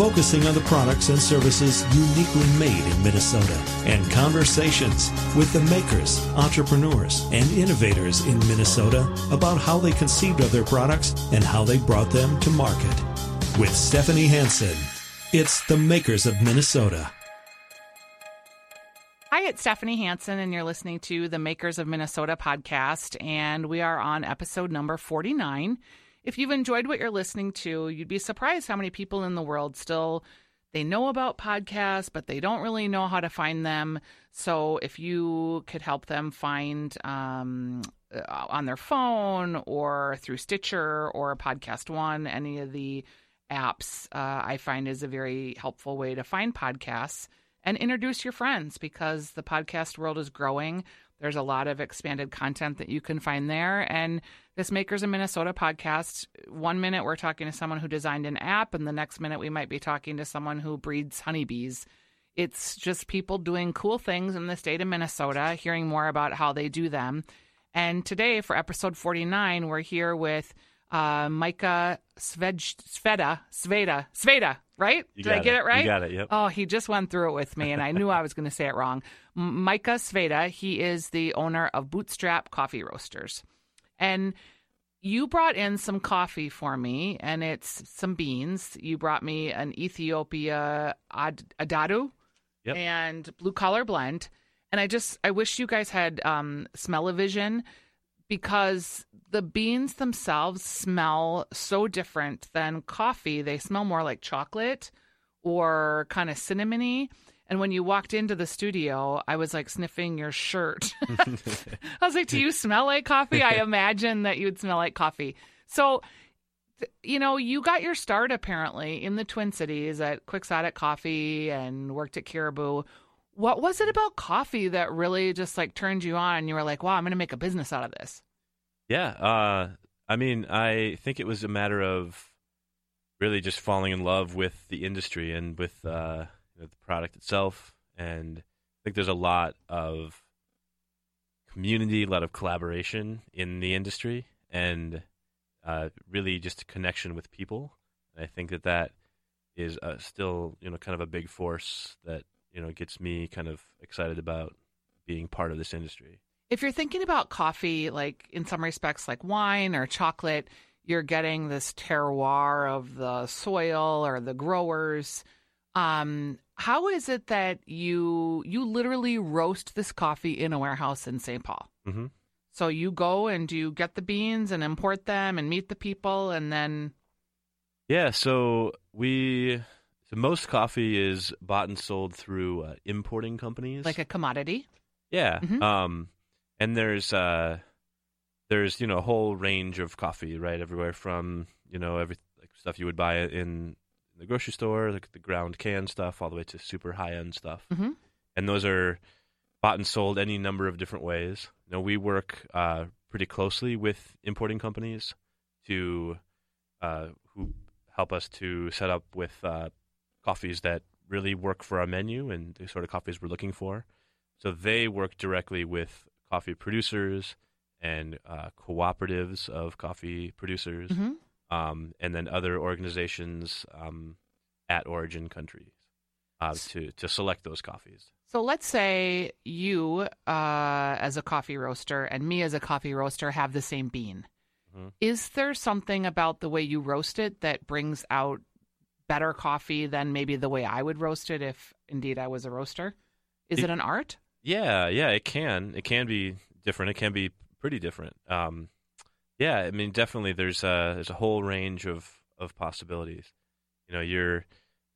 focusing on the products and services uniquely made in Minnesota, and conversations with the makers, entrepreneurs, and innovators in Minnesota about how they conceived of their products and how they brought them to market. With Stephanie Hansen, it's the makers of Minnesota. Hi, it's Stephanie Hansen, and you're listening to the Makers of Minnesota podcast, and we are on episode number 49. If you've enjoyed what you're listening to, you'd be surprised how many people in the world still they know about podcasts, but they don't really know how to find them. So if you could help them find um, uh, on their phone or through Stitcher or Podcast One, any of the apps, uh, I find is a very helpful way to find podcasts and introduce your friends because the podcast world is growing. There's a lot of expanded content that you can find there. And this Makers in Minnesota podcast, one minute we're talking to someone who designed an app, and the next minute we might be talking to someone who breeds honeybees. It's just people doing cool things in the state of Minnesota, hearing more about how they do them. And today, for episode 49, we're here with uh, Micah Svej, Sveda, Sveda, Sveda, right? You Did I get it. it right? You got it, yep. Oh, he just went through it with me, and I knew I was going to say it wrong. Micah Sveda, he is the owner of Bootstrap Coffee Roasters. And you brought in some coffee for me, and it's some beans. You brought me an Ethiopia Ad- Adado Yep. and blue collar blend. And I just, I wish you guys had um, smell-o-vision because the beans themselves smell so different than coffee. They smell more like chocolate or kind of cinnamony. And when you walked into the studio, I was like sniffing your shirt. I was like, Do you smell like coffee? I imagine that you would smell like coffee. So, you know, you got your start apparently in the Twin Cities at Quixotic Coffee and worked at Caribou. What was it about coffee that really just like turned you on? You were like, wow, I'm going to make a business out of this. Yeah. Uh, I mean, I think it was a matter of really just falling in love with the industry and with uh, the product itself. And I think there's a lot of community, a lot of collaboration in the industry, and uh, really just a connection with people. And I think that that is uh, still, you know, kind of a big force that you know gets me kind of excited about being part of this industry. If you're thinking about coffee, like in some respects, like wine or chocolate, you're getting this terroir of the soil or the growers. Um, how is it that you you literally roast this coffee in a warehouse in St. Paul? hmm So you go and you get the beans and import them and meet the people and then Yeah, so we so most coffee is bought and sold through uh, importing companies. like a commodity. yeah, Mhm. um, and there's uh, there's you know a whole range of coffee, right? Everywhere from you know every like stuff you would buy in the grocery store, like the ground can stuff, all the way to super high end stuff, Mhm. and those are bought and sold any number of different ways. You know, we work uh, pretty closely with importing companies to uh, who help us to set up with uh, coffees that really work for our menu and the sort of coffees we're looking for. So they work directly with coffee producers and uh, cooperatives of coffee producers, Mhm. Um, and then other organizations um, at origin countries uh, to to select those coffees. So let's say you, uh, as a coffee roaster, and me as a coffee roaster have the same bean. Mhm. Is there something about the way you roast it that brings out better coffee than maybe the way I would roast it if indeed I was a roaster? Is It- it an art? Yeah, yeah, it can. It can be different. It can be pretty different. Um, yeah, I mean, definitely. There's a there's a whole range of of possibilities. You know, you're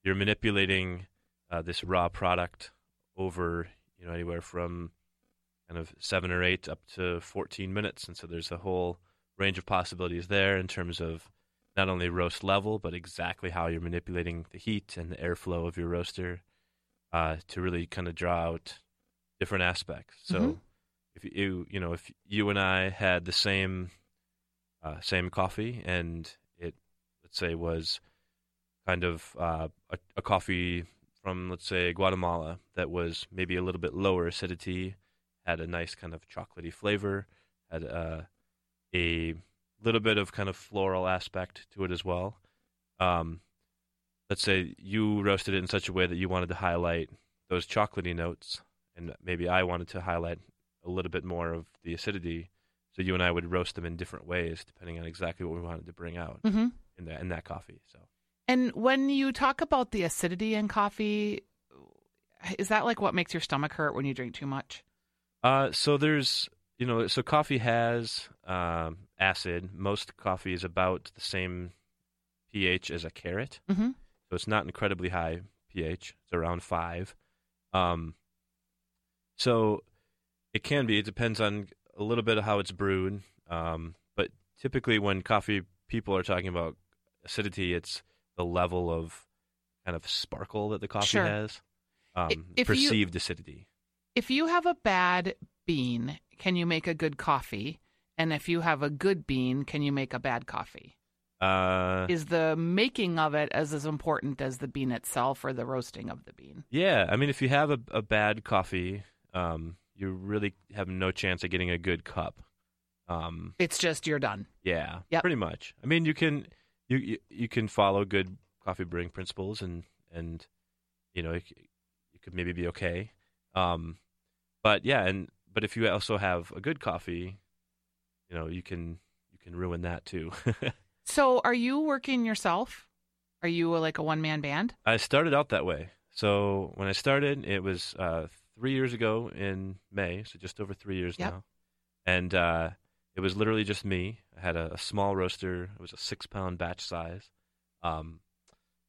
you're manipulating uh, this raw product over you know anywhere from kind of seven or eight up to 14 minutes, and so there's a whole range of possibilities there in terms of not only roast level, but exactly how you're manipulating the heat and the airflow of your roaster uh, to really kind of draw out different aspects. So Mhm. if you you know if you and I had the same uh, same coffee and it let's say, was kind of uh, a, a coffee from, let's say, Guatemala that was maybe a little bit lower acidity, had a nice kind of chocolatey flavor, had uh, a little bit of kind of floral aspect to it as well. Um, let's say you roasted it in such a way that you wanted to highlight those chocolatey notes, and maybe I wanted to highlight a little bit more of the acidity. So you and I would roast them in different ways depending on exactly what we wanted to bring out hmm in that in that coffee. So And when you talk about the acidity in coffee, is that like what makes your stomach hurt when you drink too much? Uh, so there's, you know, so coffee has um, acid. Most coffee is about the same pH as a carrot, Mm-hmm. so it's not incredibly high pH. It's around five. Um, so it can be. It depends on a little bit of how it's brewed. Um, but typically, when coffee people are talking about acidity, it's the level of kind of sparkle that the coffee Sure. has. Um, if you- perceived acidity. If you have a bad bean, can you make a good coffee? And if you have a good bean, can you make a bad coffee? Uh, Is the making of it as as important as the bean itself or the roasting of the bean? Yeah, I mean, if you have a, a bad coffee, um, you really have no chance of getting a good cup. Um, It's just you're done. yeah, Yep. pretty much. I mean, you can you, you you can follow good coffee brewing principles, and and you know you, you could maybe be okay. Um, but yeah, and but if you also have a good coffee, you know you can you can ruin that too. So, are you working yourself? Are you like a one man band? I started out that way. So when I started, it was uh, three years ago in May, so just over three years Yep. now. And uh, it was literally just me. I had a, a small roaster. It was a six pound batch size. Um,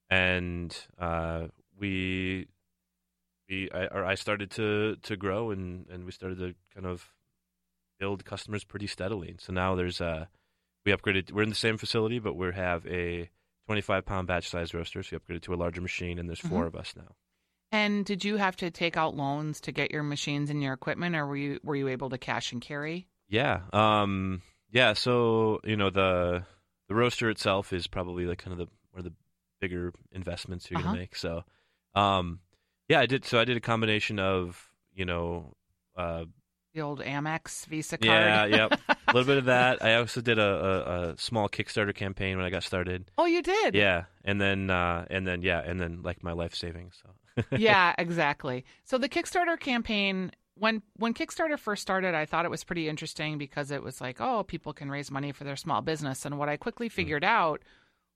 and uh, we, we, I, or I started to, to grow and, and we started to kind of build customers pretty steadily. And so now there's a we upgraded. We're in the same facility, but we have a 25 pound batch size roaster. So we upgraded to a larger machine, and there's 4 Mhm. of us now. And did you have to take out loans to get your machines and your equipment, or were you were you able to cash and carry? Yeah. Um. Yeah. So you know the the roaster itself is probably like kind of the one of the bigger investments you're Uh-huh. gonna make. So, um, yeah, I did. So I did a combination of you know, uh, The old Amex Visa card. yeah, yep, a little bit of that. I also did a, a, a small Kickstarter campaign when I got started. Oh, you did. Yeah, and then uh, and then yeah, and then like my life savings. So yeah, exactly. So the Kickstarter campaign when when Kickstarter first started, I thought it was pretty interesting because it was like, oh, people can raise money for their small business. And what I quickly figured out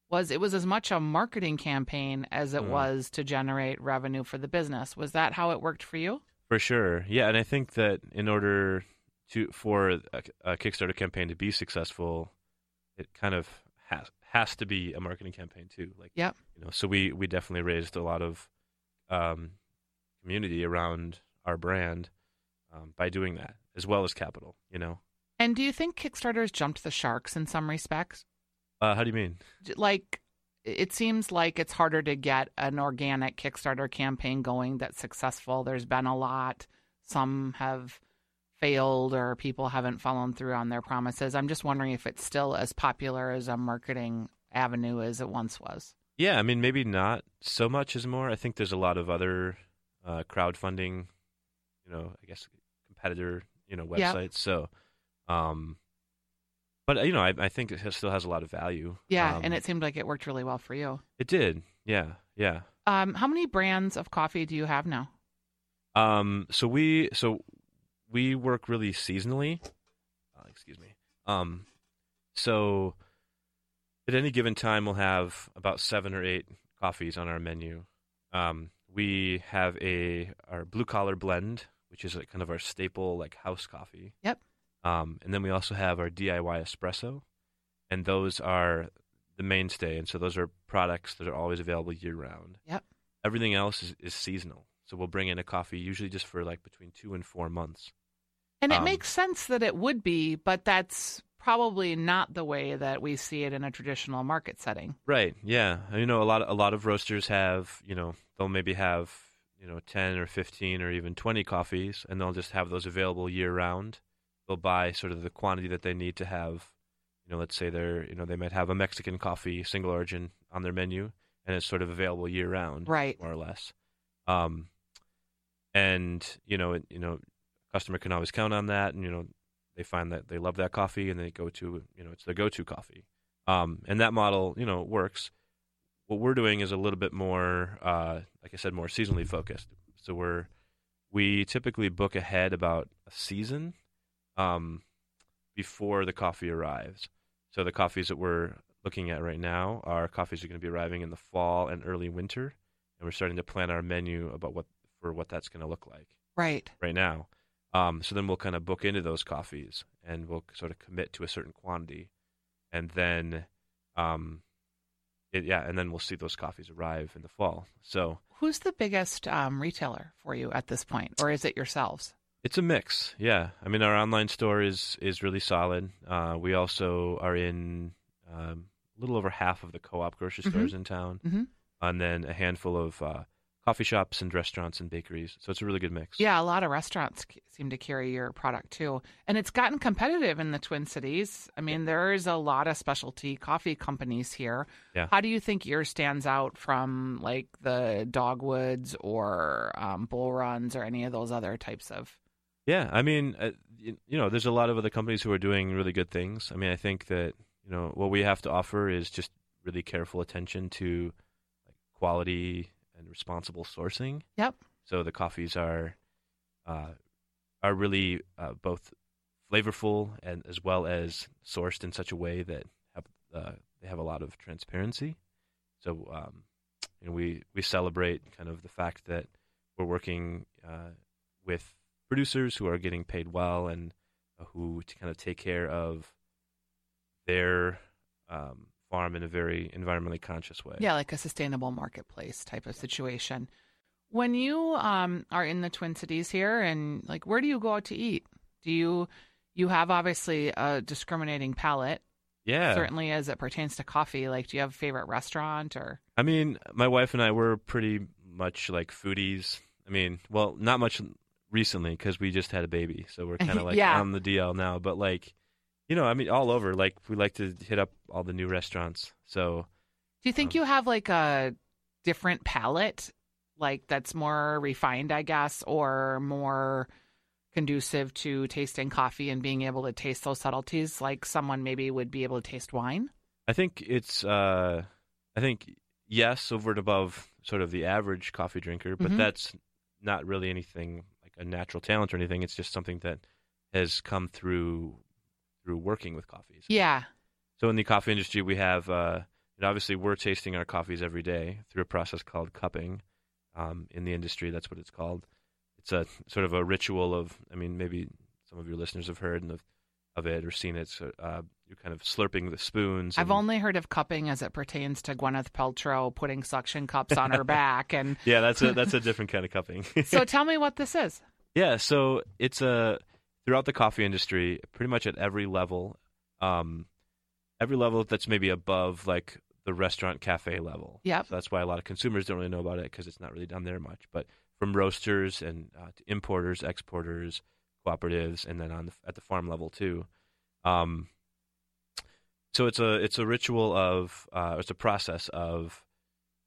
was it was as much a marketing campaign as it Mm. was to generate revenue for the business. Was that how it worked for you? For sure, yeah, and I think that in order to for a, a Kickstarter campaign to be successful, it kind of has has to be a marketing campaign too. Like, Yep. you know, so we we definitely raised a lot of um, community around our brand um, by doing that, as well as capital. You know, And do you think Kickstarter's jumped the sharks in some respects? uh, how do you mean? like it seems like it's harder to get an organic Kickstarter campaign going that's successful. There's been a lot. Some have failed or people haven't followed through on their promises. I'm just wondering if it's still as popular as a marketing avenue as it once was. Yeah, I mean, maybe not so much as more. I think there's a lot of other uh, crowdfunding, you know, I guess competitor, you know, websites. So, um, but uh, you know, I, I think it still has a lot of value. Yeah, Um, and it seemed like it worked really well for you. it did. Yeah, yeah. Um, how many brands of coffee do you have now? Um, so we so we work really seasonally. Uh, excuse me. Um, so at any given time, we'll have about seven or eight coffees on our menu. Um, we have a our blue collar blend, which is like kind of our staple like house coffee. Yep. Um, and then we also have our DIY espresso, and those are the mainstay. And so those are products that are always available year round. Yep. Everything else is, is seasonal. So we'll bring in a coffee usually just for like between two and four months. And it Um, makes sense that it would be, but that's probably not the way that we see it in a traditional market setting. Right. Yeah. You know, a lot of, a lot of roasters have, you know, they'll maybe have, you know, 10 or 15 or even 20 coffees and they'll just have those available year round. They'll buy sort of the quantity that they need to have, You know, let's say they're you know they might have a Mexican coffee single origin on their menu, and it's sort of available year round, Right. more or less. Um, and you know, it, you know, customer can always count on that, and you know, they find that they love that coffee, and they go to you know it's their go-to coffee. Um, and that model, you know, works. What we're doing is a little bit more, uh, like I said, more seasonally focused. So we're we typically book ahead about a season um, before the coffee arrives. So the coffees that we're looking at right now are coffees that are going to be arriving in the fall and early winter, and we're starting to plan our menu about what for what that's going to look like Right. right now. Um, so then we'll kind of book into those coffees, and we'll sort of commit to a certain quantity, and then, um, it, yeah, and then we'll see those coffees arrive in the fall. So Who's the biggest um, retailer for you at this point, or is it yourselves? It's a mix, yeah. I mean, our online store is is really solid. Uh, we also are in um, a little over half of the co-op grocery Mhm. stores in town, Mhm. and then a handful of uh, coffee shops and restaurants and bakeries. So it's a really good mix. Yeah, a lot of restaurants seem to carry your product too. And it's gotten competitive in the Twin Cities. I mean, there's a lot of specialty coffee companies here. Yeah. How do you think yours stands out from like the Dogwoods or um, Bull Runs or any of those other types of? Yeah, I mean, uh, you, you know, there's a lot of other companies who are doing really good things. I mean, I think that you know what we have to offer is just really careful attention to like quality and responsible sourcing. Yep. So the coffees are uh, are really uh, both flavorful and as well as sourced in such a way that have uh, they have a lot of transparency. So um, you know, we we celebrate kind of the fact that we're working uh, with producers who are getting paid well and who to kind of take care of their um, farm in a very environmentally conscious way. Yeah, like a sustainable marketplace type of situation. When you um, are in the Twin Cities here, and like, where do you go out to eat? Do you you have obviously a discriminating palate, yeah. certainly as it pertains to coffee. Like, do you have a favorite restaurant or? I mean, my wife and I were pretty much like foodies. I mean, well, not much recently because we just had a baby, so we're kind of like Yeah. on the DL now. But like, you know, I mean, all over. Like, we like to hit up all the new restaurants. So Do you think Um, you have like a different palate, like that's more refined, I guess, or more conducive to tasting coffee and being able to taste those subtleties, like someone maybe would be able to taste wine? I think it's, uh, I think yes, over and above sort of the average coffee drinker, but Mhm. that's not really anything like a natural talent or anything. It's just something that has come through through working with coffees. Yeah. So in the coffee industry, we have, uh, and obviously, we're tasting our coffees every day through a process called cupping. Um, in the industry, that's what it's called. It's a sort of a ritual of, I mean, maybe some of your listeners have heard of, of it or seen it. So, uh, you're kind of slurping the spoons. I've only heard of cupping as it pertains to Gwyneth Paltrow putting suction cups on her back. And yeah, that's a that's a different kind of cupping. so tell me what this is. Yeah, so it's a throughout the coffee industry, pretty much at every level, um, every level that's maybe above like the restaurant cafe level. Yeah, So that's why a lot of consumers don't really know about it because it's not really done there much. But from roasters and uh, to importers, exporters, cooperatives, and then on the, at the farm level too. Um, so it's a it's a ritual of uh, it's a process of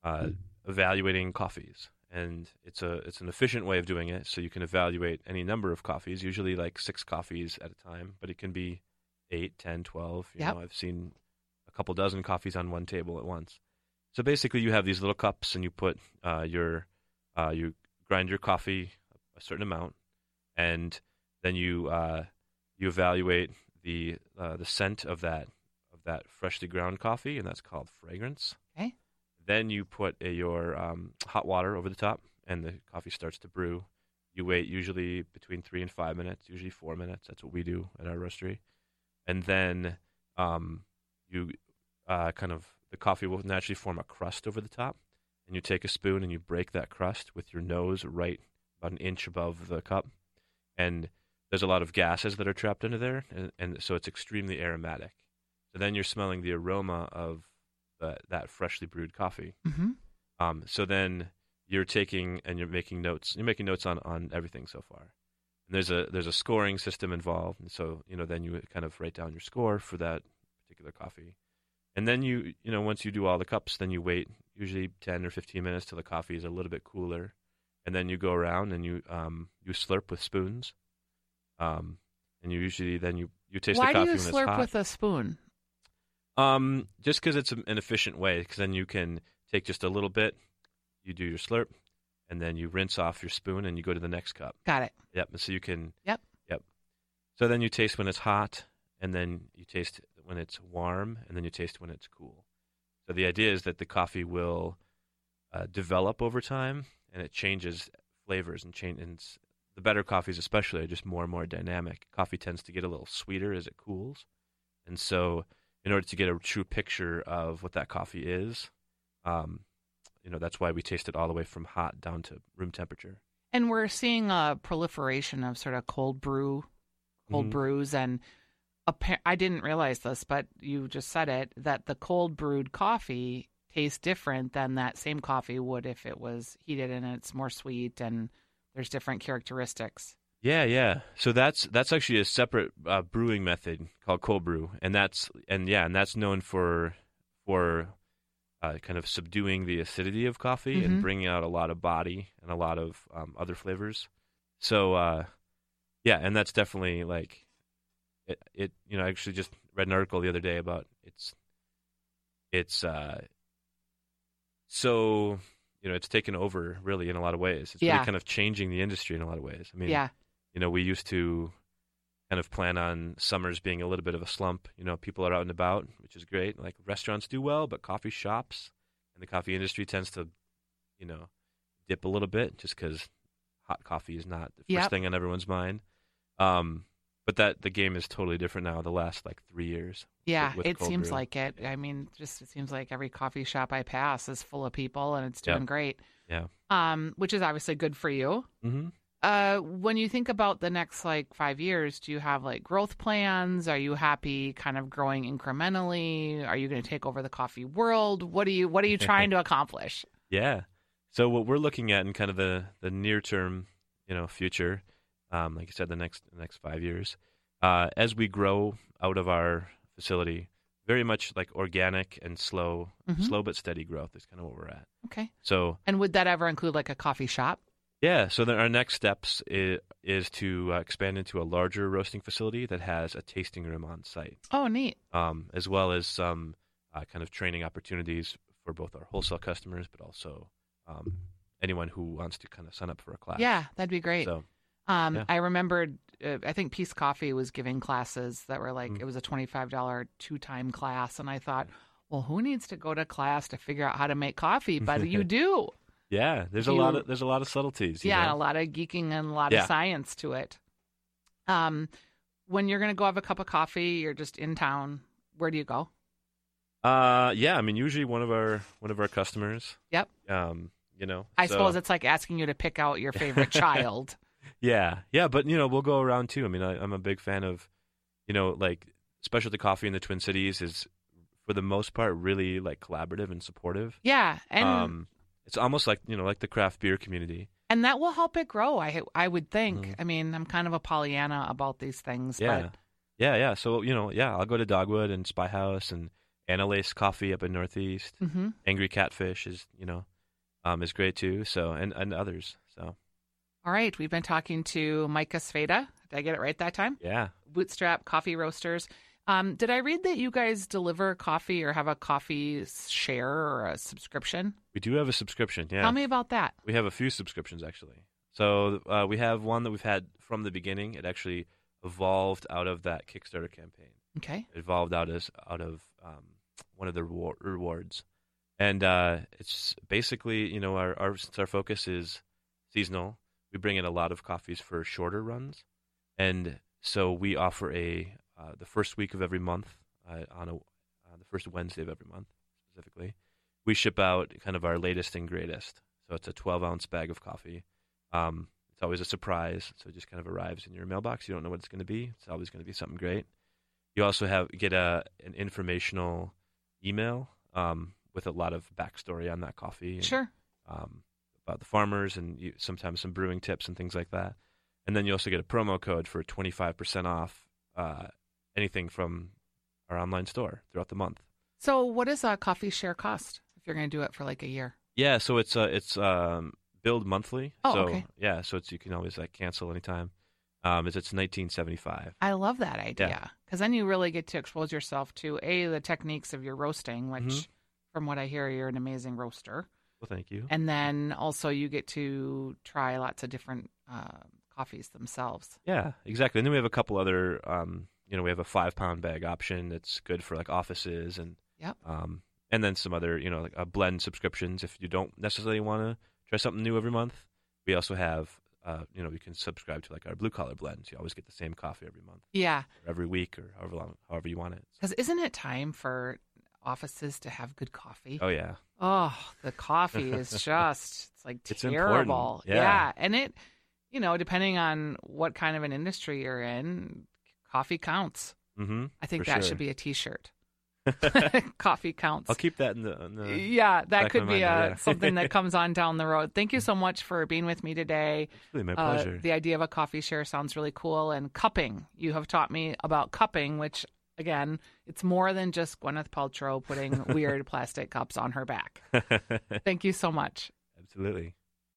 uh, evaluating coffees, and it's a it's an efficient way of doing it. So you can evaluate any number of coffees, usually like six coffees at a time, but it can be eight, ten, twelve. You Yep. know, I've seen a couple dozen coffees on one table at once. So basically, you have these little cups, and you put uh, your uh, you grind your coffee a certain amount, and then you uh, you evaluate the uh, the scent of that of that freshly ground coffee, and that's called fragrance. Okay. Then you put a, your um, hot water over the top, and the coffee starts to brew. You wait usually between three and five minutes, usually four minutes. That's what we do at our roastery, and then um, you uh, kind of the coffee will naturally form a crust over the top, and you take a spoon and you break that crust with your nose right about an inch above the cup, and there's a lot of gases that are trapped under there, and, and so it's extremely aromatic. So then you're smelling the aroma of the, that freshly brewed coffee. hmm Um, so then you're taking and you're making notes. You're making notes on, on everything so far. And there's a there's a scoring system involved, and so you know then you kind of write down your score for that particular coffee. And then you you know once you do all the cups, then you wait usually ten or fifteen minutes till the coffee is a little bit cooler, and then you go around and you um you slurp with spoons, um and you usually then you you taste Why the do coffee you when it's slurp with a spoon? Um, just because it's an efficient way, because then you can take just a little bit, you do your slurp, and then you rinse off your spoon and you go to the next cup. Got it. Yep. So you can. Yep. Yep. So then you taste when it's hot, and then you taste when it's warm, and then you taste when it's cool. So the idea is that the coffee will uh, develop over time, and it changes flavors and change. And the better coffees, especially, are just more and more dynamic. Coffee tends to get a little sweeter as it cools, and so in order to get a true picture of what that coffee is, um, you know that's why we taste it all the way from hot down to room temperature. And we're seeing a proliferation of sort of cold brew, cold Mhm. brews, and appa- I didn't realize this, but you just said it that the cold brewed coffee tastes different than that same coffee would if it was heated and it's more sweet and there's different characteristics. Yeah, yeah. So that's that's actually a separate uh, brewing method called cold brew, and that's and yeah, and that's known for for uh, kind of subduing the acidity of coffee Mhm. and bringing out a lot of body and a lot of um, other flavors. So uh, yeah, and that's definitely like it, it. You know, I actually just read an article the other day about it's it's uh, so you know it's taken over really in a lot of ways. It's Yeah. really kind of changing the industry in a lot of ways. I mean, yeah. You know, we used to kind of plan on summers being a little bit of a slump. You know, people are out and about, which is great. Like restaurants do well, but coffee shops and the coffee industry tends to, you know, dip a little bit just because hot coffee is not the first Yep. thing on everyone's mind. Um, but that the game is totally different now. The last like three years. Yeah, with it seems brew. like it. I mean, just it seems like every coffee shop I pass is full of people and it's doing Yep. great. Yeah. Um, which is obviously good for you. Mm-hmm. Uh, when you think about the next like five years, do you have like growth plans? Are you happy kind of growing incrementally? Are you going to take over the coffee world? What are you What are you trying to accomplish? Yeah. So what we're looking at in kind of the, the near term, you know, future, um, like I said, the next the next five years, uh, as we grow out of our facility, very much like organic and slow, Mhm. slow but steady growth is kind of what we're at. Okay. So And would that ever include like a coffee shop? Yeah, so then our next steps is, is to uh, expand into a larger roasting facility that has a tasting room on site, Oh, neat. um, as well as some uh, kind of training opportunities for both our wholesale customers, but also um, anyone who wants to kind of sign up for a class. Yeah, that'd be great. So Um, Yeah. I remembered, uh, I think Peace Coffee was giving classes that were like, Mm. it was a $25 two time class. And I thought, well, who needs to go to class to figure out how to make coffee? But you do. Yeah, there's a lot of there's a lot of subtleties. you yeah, know? a lot of geeking and a lot Yeah. of science to it. Um, when you're going to go have a cup of coffee, you're just in town. Where do you go? Uh, yeah. I mean, usually one of our one of our customers. Yep. Um, you know. I so- suppose it's like asking you to pick out your favorite child. Yeah, yeah, but you know, we'll go around too. I mean, I, I'm a big fan of, you know, like specialty coffee in the Twin Cities is, for the most part, really like collaborative and supportive. Yeah, and um, it's almost like you know, like the craft beer community. and that will help it grow. I I would think. Mhm. I mean, I'm kind of a Pollyanna about these things, Yeah, but yeah, yeah. So you know, yeah, I'll go to Dogwood and Spy House and Anelace Coffee up in Northeast. hmm Angry Catfish is you know, um, is great too. So and and others. So All right, we've been talking to Micah Sveda. Did I get it right that time? yeah, Bootstrap Coffee Roasters. Um, did I read that you guys deliver coffee or have a coffee share or a subscription? we do have a subscription. Yeah, Tell me about that. We have a few subscriptions actually. So uh, we have one that we've had from the beginning. It actually evolved out of that Kickstarter campaign. Okay. It evolved out as out of um, one of the rewar- rewards, and uh, it's basically you know our, our since our focus is seasonal, we bring in a lot of coffees for shorter runs, and so we offer a uh, the first week of every month uh, on a uh, the first Wednesday of every month specifically, we ship out kind of our latest and greatest. So it's a 12 ounce bag of coffee. Um, it's always a surprise, so it just kind of arrives in your mailbox. You don't know what it's going to be. It's always going to be something great. You also have get a an informational email um, with a lot of backstory on that coffee. and, Sure. um, about the farmers and you, sometimes some brewing tips and things like that. And then you also get a promo code for 25% off uh, anything from our online store throughout the month. So, what does a coffee share cost if you're going to do it for like a year? Yeah, so it's uh it's um billed monthly. Oh, so okay. yeah, so it's you can always like cancel anytime. Um, it's it's nineteen seventy five. I love that idea because then you really get to expose yourself to a the techniques of your roasting, which, Mhm. from what I hear, you're an amazing roaster, Well, thank you. and then also you get to try lots of different uh, coffees themselves. Yeah, exactly. And then we have a couple other, um, you know, we have a five pound bag option that's good for like offices and, Yep. um, and then some other, you know, like uh, blend subscriptions if you don't necessarily want to try something new every month. We also have, uh, you know, you can subscribe to like our blue collar blends. You always get the same coffee every month, Yeah, or every week, or however long, however you want it. because isn't it time for offices to have good coffee? Oh yeah, Oh, the coffee is just it's like It's terrible. important. Yeah. And it you know, depending on what kind of an industry you're in, coffee counts. mm-hmm. I think that sure. should be a t-shirt. coffee counts. I'll keep that in the. In the yeah, that could be uh, yeah. something that comes on down the road. Thank you so much for being with me today. really my Uh, pleasure. the idea of a coffee share sounds really cool. And cupping, you have taught me about cupping, which again, it's more than just Gwyneth Paltrow putting weird plastic cups on her back. Thank you so much. Absolutely.